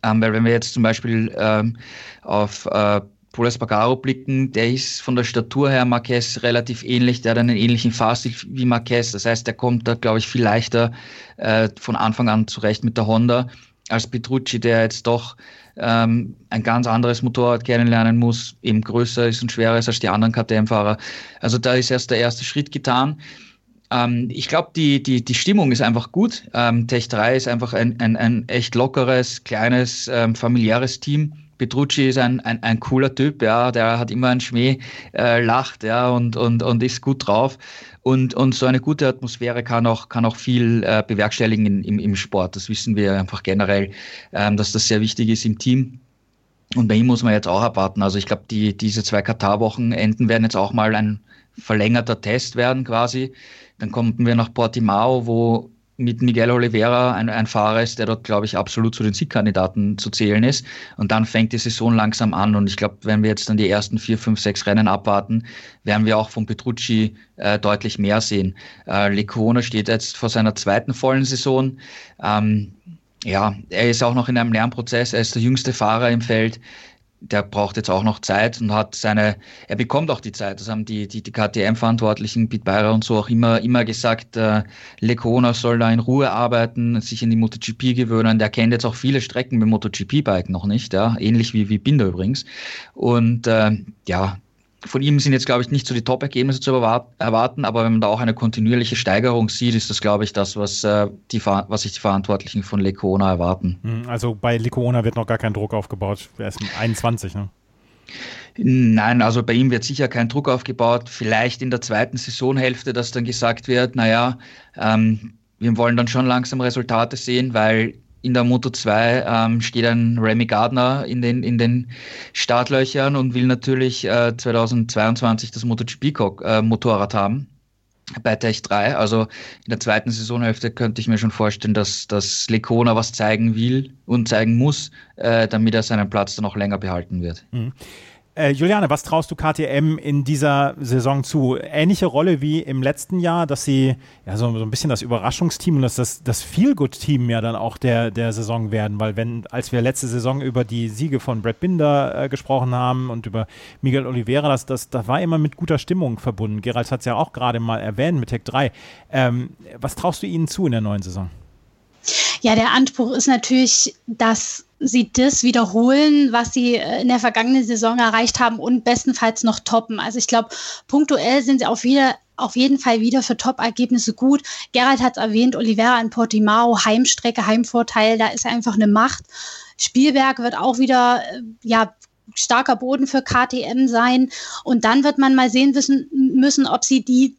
Ähm, weil wenn wir jetzt zum Beispiel ähm, auf äh, Paul Espargaro blicken, der ist von der Statur her Marquez relativ ähnlich, der hat einen ähnlichen Fahrstil wie Marquez. Das heißt, der kommt da, glaube ich, viel leichter äh, von Anfang an zurecht mit der Honda als Petrucci, der jetzt doch ähm, ein ganz anderes Motorrad kennenlernen muss, eben größer ist und schwerer ist als die anderen KTM-Fahrer. Also da ist erst der erste Schritt getan. Ähm, ich glaube, die, die, die Stimmung ist einfach gut. Ähm, Tech 3 ist einfach ein, ein, ein echt lockeres, kleines, ähm, familiäres Team Petrucci ist ein, ein, ein cooler Typ, ja, der hat immer einen Schmäh, äh, lacht, ja, und, und, und ist gut drauf. Und, und so eine gute Atmosphäre kann auch, kann auch viel äh, bewerkstelligen in, im, im Sport. Das wissen wir einfach generell, ähm, dass das sehr wichtig ist im Team. Und bei ihm muss man jetzt auch abwarten. Also ich glaube, die, diese zwei Katar-Wochenenden werden jetzt auch mal ein verlängerter Test werden quasi. Dann kommen wir nach Portimao, wo mit Miguel Oliveira ein, ein Fahrer ist, der dort, glaube ich, absolut zu den Siegkandidaten zu zählen ist. Und dann fängt die Saison langsam an. Und ich glaube, wenn wir jetzt dann die ersten vier, fünf, sechs Rennen abwarten, werden wir auch von Petrucci äh, deutlich mehr sehen. Äh, Lecona steht jetzt vor seiner zweiten vollen Saison. Ähm, ja, er ist auch noch in einem Lernprozess. Er ist der jüngste Fahrer im Feld der braucht jetzt auch noch Zeit und hat seine, er bekommt auch die Zeit. Das haben die, die, die KTM-Verantwortlichen, Pete Beirer und so auch immer, immer gesagt, äh, Lecona soll da in Ruhe arbeiten, sich in die MotoGP gewöhnen. Der kennt jetzt auch viele Strecken mit MotoGP-Bike noch nicht, ja, ähnlich wie, wie Binder übrigens. Und äh, ja, von ihm sind jetzt, glaube ich, nicht so die Top-Ergebnisse zu erwarten, aber wenn man da auch eine kontinuierliche Steigerung sieht, ist das, glaube ich, das, was, äh, die, was sich die Verantwortlichen von Lecona erwarten. Hm, also bei Lecona wird noch gar kein Druck aufgebaut. Er ist 21, ne? Nein, also bei ihm wird sicher kein Druck aufgebaut. Vielleicht in der zweiten Saisonhälfte, dass dann gesagt wird, naja, ähm, wir wollen dann schon langsam Resultate sehen, weil in der Moto 2 ähm, steht ein Remy Gardner in den, in den Startlöchern und will natürlich äh, 2022 das MotoGP-Motorrad äh, haben bei Tech 3. Also in der zweiten Saisonhälfte könnte ich mir schon vorstellen, dass, dass Lecona was zeigen will und zeigen muss, äh, damit er seinen Platz dann auch länger behalten wird. Mhm. Äh, Juliane, was traust du KTM in dieser Saison zu? Ähnliche Rolle wie im letzten Jahr, dass sie ja so, so ein bisschen das Überraschungsteam und das, das, das Feel-Good-Team ja dann auch der, der Saison werden, weil wenn, als wir letzte Saison über die Siege von Brad Binder äh, gesprochen haben und über Miguel Oliveira, das, das, das war immer mit guter Stimmung verbunden. Gerald hat es ja auch gerade mal erwähnt mit Tech 3. Ähm, was traust du ihnen zu in der neuen Saison? Ja, der Anspruch ist natürlich, dass sie das wiederholen, was sie äh, in der vergangenen Saison erreicht haben und bestenfalls noch toppen. Also ich glaube, punktuell sind sie auf, wieder, auf jeden Fall wieder für Top-Ergebnisse gut. Gerald hat es erwähnt, Oliveira in Portimao, Heimstrecke, Heimvorteil, da ist einfach eine Macht. Spielberg wird auch wieder, äh, ja, starker Boden für KTM sein. Und dann wird man mal sehen wissen, müssen, ob sie die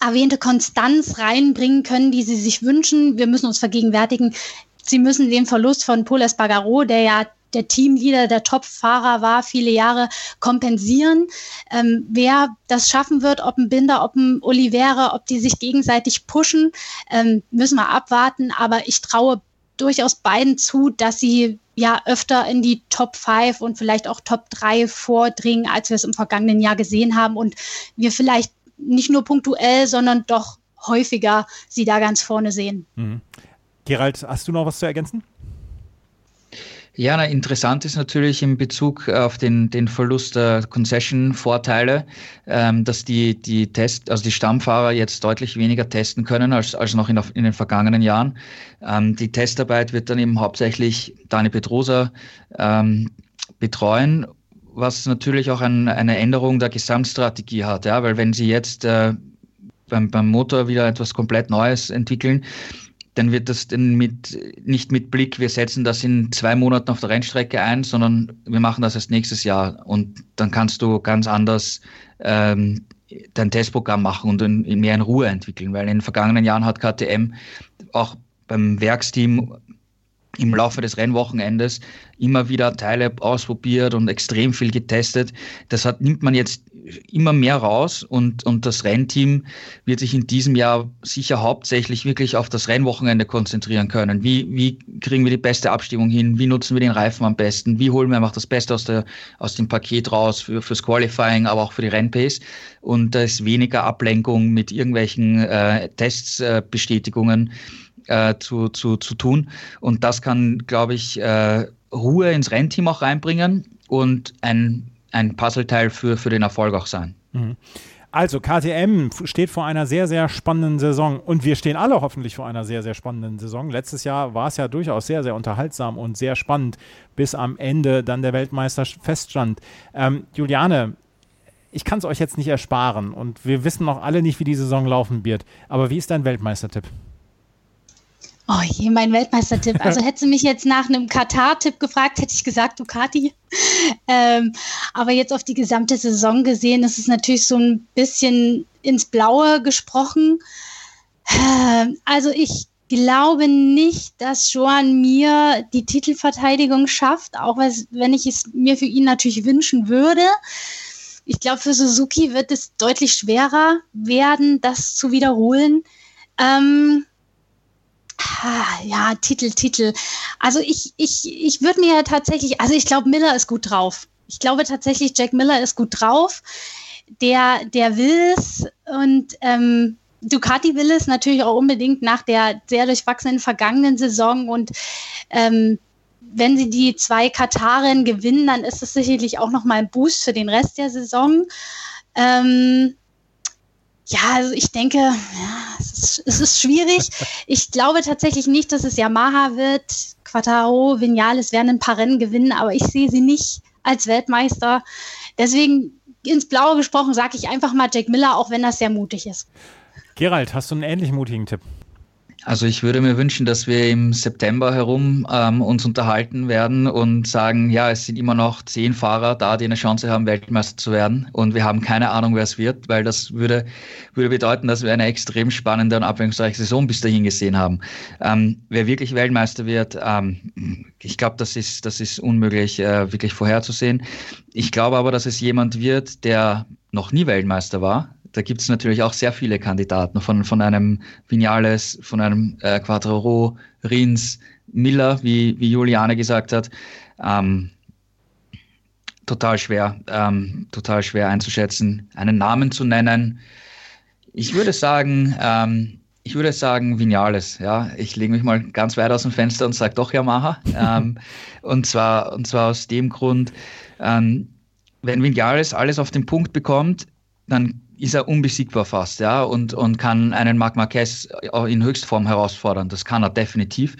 erwähnte Konstanz reinbringen können, die sie sich wünschen. Wir müssen uns vergegenwärtigen, sie müssen den Verlust von Paul Espargaro, der ja der Teamleader, der Top-Fahrer war, viele Jahre kompensieren. Ähm, wer das schaffen wird, ob ein Binder, ob ein Oliveira, ob die sich gegenseitig pushen, ähm, müssen wir abwarten. Aber ich traue durchaus beiden zu, dass sie ja öfter in die Top 5 und vielleicht auch Top 3 vordringen, als wir es im vergangenen Jahr gesehen haben und wir vielleicht nicht nur punktuell, sondern doch häufiger sie da ganz vorne sehen. Mhm. Gerald, hast du noch was zu ergänzen? Ja, na, interessant ist natürlich in Bezug auf den, den Verlust der Concession-Vorteile, ähm, dass die, die Test, also die Stammfahrer jetzt deutlich weniger testen können als, als noch in, in den vergangenen Jahren. Ähm, die Testarbeit wird dann eben hauptsächlich Dani Petrosa ähm, betreuen, was natürlich auch ein, eine Änderung der Gesamtstrategie hat, ja, weil wenn sie jetzt äh, beim, beim Motor wieder etwas komplett Neues entwickeln, dann wird das denn mit, nicht mit Blick, wir setzen das in zwei Monaten auf der Rennstrecke ein, sondern wir machen das erst nächstes Jahr. Und dann kannst du ganz anders ähm, dein Testprogramm machen und in, mehr in Ruhe entwickeln, weil in den vergangenen Jahren hat KTM auch beim Werksteam im Laufe des Rennwochenendes immer wieder Teile ausprobiert und extrem viel getestet. Das hat, nimmt man jetzt immer mehr raus und, und das Rennteam wird sich in diesem Jahr sicher hauptsächlich wirklich auf das Rennwochenende konzentrieren können. Wie, wie kriegen wir die beste Abstimmung hin? Wie nutzen wir den Reifen am besten? Wie holen wir einfach das Beste aus, der, aus dem Paket raus für, fürs Qualifying, aber auch für die Rennpace? Und da ist weniger Ablenkung mit irgendwelchen äh, Testbestätigungen äh, zu, zu, zu tun. Und das kann, glaube ich, äh, Ruhe ins Rennteam auch reinbringen und ein ein Puzzleteil für, für den Erfolg auch sein. Mhm. Also KTM steht vor einer sehr, sehr spannenden Saison und wir stehen alle hoffentlich vor einer sehr, sehr spannenden Saison. Letztes Jahr war es ja durchaus sehr, sehr unterhaltsam und sehr spannend, bis am Ende dann der Weltmeister feststand. Ähm, Juliane, ich kann es euch jetzt nicht ersparen und wir wissen noch alle nicht, wie die Saison laufen wird. Aber wie ist dein Weltmeistertipp? Oh je, mein Weltmeistertipp. Also hätte sie mich jetzt nach einem Katar-Tipp gefragt, hätte ich gesagt Ducati. Ähm, aber jetzt auf die gesamte Saison gesehen, ist es natürlich so ein bisschen ins Blaue gesprochen. Ähm, also ich glaube nicht, dass Joan mir die Titelverteidigung schafft, auch wenn ich es mir für ihn natürlich wünschen würde. Ich glaube, für Suzuki wird es deutlich schwerer werden, das zu wiederholen. Ähm, ja, Titel, Titel. Also ich, ich, ich würde mir tatsächlich, also ich glaube, Miller ist gut drauf. Ich glaube tatsächlich, Jack Miller ist gut drauf. Der, der will es und ähm, Ducati will es natürlich auch unbedingt nach der sehr durchwachsenen vergangenen Saison und ähm, wenn sie die zwei Kataren gewinnen, dann ist es sicherlich auch nochmal ein Boost für den Rest der Saison. Ähm, ja, also ich denke, ja, es, ist, es ist schwierig. Ich glaube tatsächlich nicht, dass es Yamaha wird. Quattaro, Vinales werden ein paar Rennen gewinnen, aber ich sehe sie nicht als Weltmeister. Deswegen ins Blaue gesprochen sage ich einfach mal Jack Miller, auch wenn das sehr mutig ist. Gerald, hast du einen ähnlich mutigen Tipp? Also ich würde mir wünschen, dass wir im September herum ähm, uns unterhalten werden und sagen, ja, es sind immer noch zehn Fahrer da, die eine Chance haben, Weltmeister zu werden. Und wir haben keine Ahnung, wer es wird, weil das würde, würde bedeuten, dass wir eine extrem spannende und abwechslungsreiche Saison bis dahin gesehen haben. Ähm, wer wirklich Weltmeister wird, ähm, ich glaube, das ist, das ist unmöglich äh, wirklich vorherzusehen. Ich glaube aber, dass es jemand wird, der noch nie Weltmeister war, da gibt es natürlich auch sehr viele Kandidaten, von, von einem Vinales, von einem äh, Quattro, Rins, Miller, wie, wie Juliane gesagt hat. Ähm, total schwer, ähm, total schwer einzuschätzen, einen Namen zu nennen. Ich würde sagen, ähm, ich würde sagen Vinales, ja. Ich lege mich mal ganz weit aus dem Fenster und sage doch Yamaha. ähm, und zwar, und zwar aus dem Grund, ähm, wenn Vinales alles auf den Punkt bekommt, dann ist er unbesiegbar fast, ja, und, und kann einen Marc Marquez in Höchstform herausfordern. Das kann er definitiv.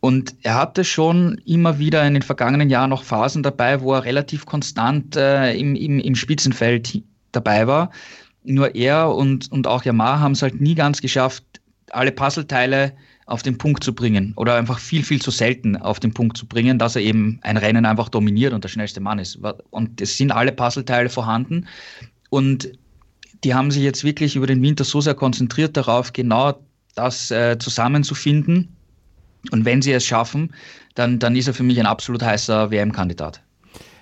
Und er hatte schon immer wieder in den vergangenen Jahren noch Phasen dabei, wo er relativ konstant äh, im, im, im Spitzenfeld dabei war. Nur er und, und auch Yamaha haben es halt nie ganz geschafft, alle Puzzleteile auf den Punkt zu bringen oder einfach viel, viel zu selten auf den Punkt zu bringen, dass er eben ein Rennen einfach dominiert und der schnellste Mann ist. Und es sind alle Puzzleteile vorhanden. Und die haben sich jetzt wirklich über den Winter so sehr konzentriert darauf, genau das äh, zusammenzufinden. Und wenn sie es schaffen, dann, dann ist er für mich ein absolut heißer WM-Kandidat.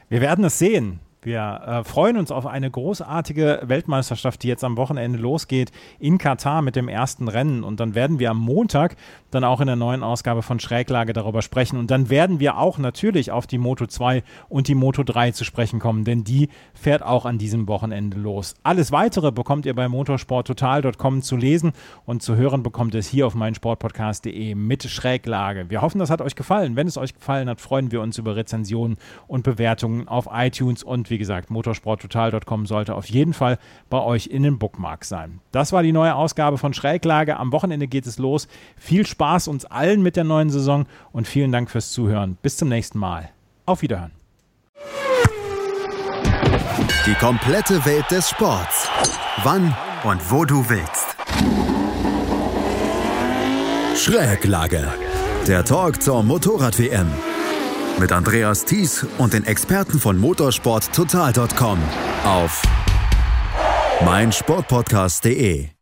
Wir werden es sehen. Wir äh, freuen uns auf eine großartige Weltmeisterschaft, die jetzt am Wochenende losgeht in Katar mit dem ersten Rennen. Und dann werden wir am Montag dann auch in der neuen Ausgabe von Schräglage darüber sprechen. Und dann werden wir auch natürlich auf die Moto 2 und die Moto 3 zu sprechen kommen, denn die fährt auch an diesem Wochenende los. Alles weitere bekommt ihr bei motorsporttotal.com zu lesen und zu hören bekommt es hier auf meinsportpodcast.de mit Schräglage. Wir hoffen, das hat euch gefallen. Wenn es euch gefallen hat, freuen wir uns über Rezensionen und Bewertungen auf iTunes und wie gesagt, motorsporttotal.com sollte auf jeden Fall bei euch in den Bookmarks sein. Das war die neue Ausgabe von Schräglage. Am Wochenende geht es los. Viel Spaß uns allen mit der neuen Saison und vielen Dank fürs Zuhören. Bis zum nächsten Mal. Auf Wiederhören. Die komplette Welt des Sports. Wann und wo du willst. Schräglage. Der Talk zur Motorrad-WM mit Andreas Thies und den Experten von motorsporttotal.com auf mein Sportpodcast.de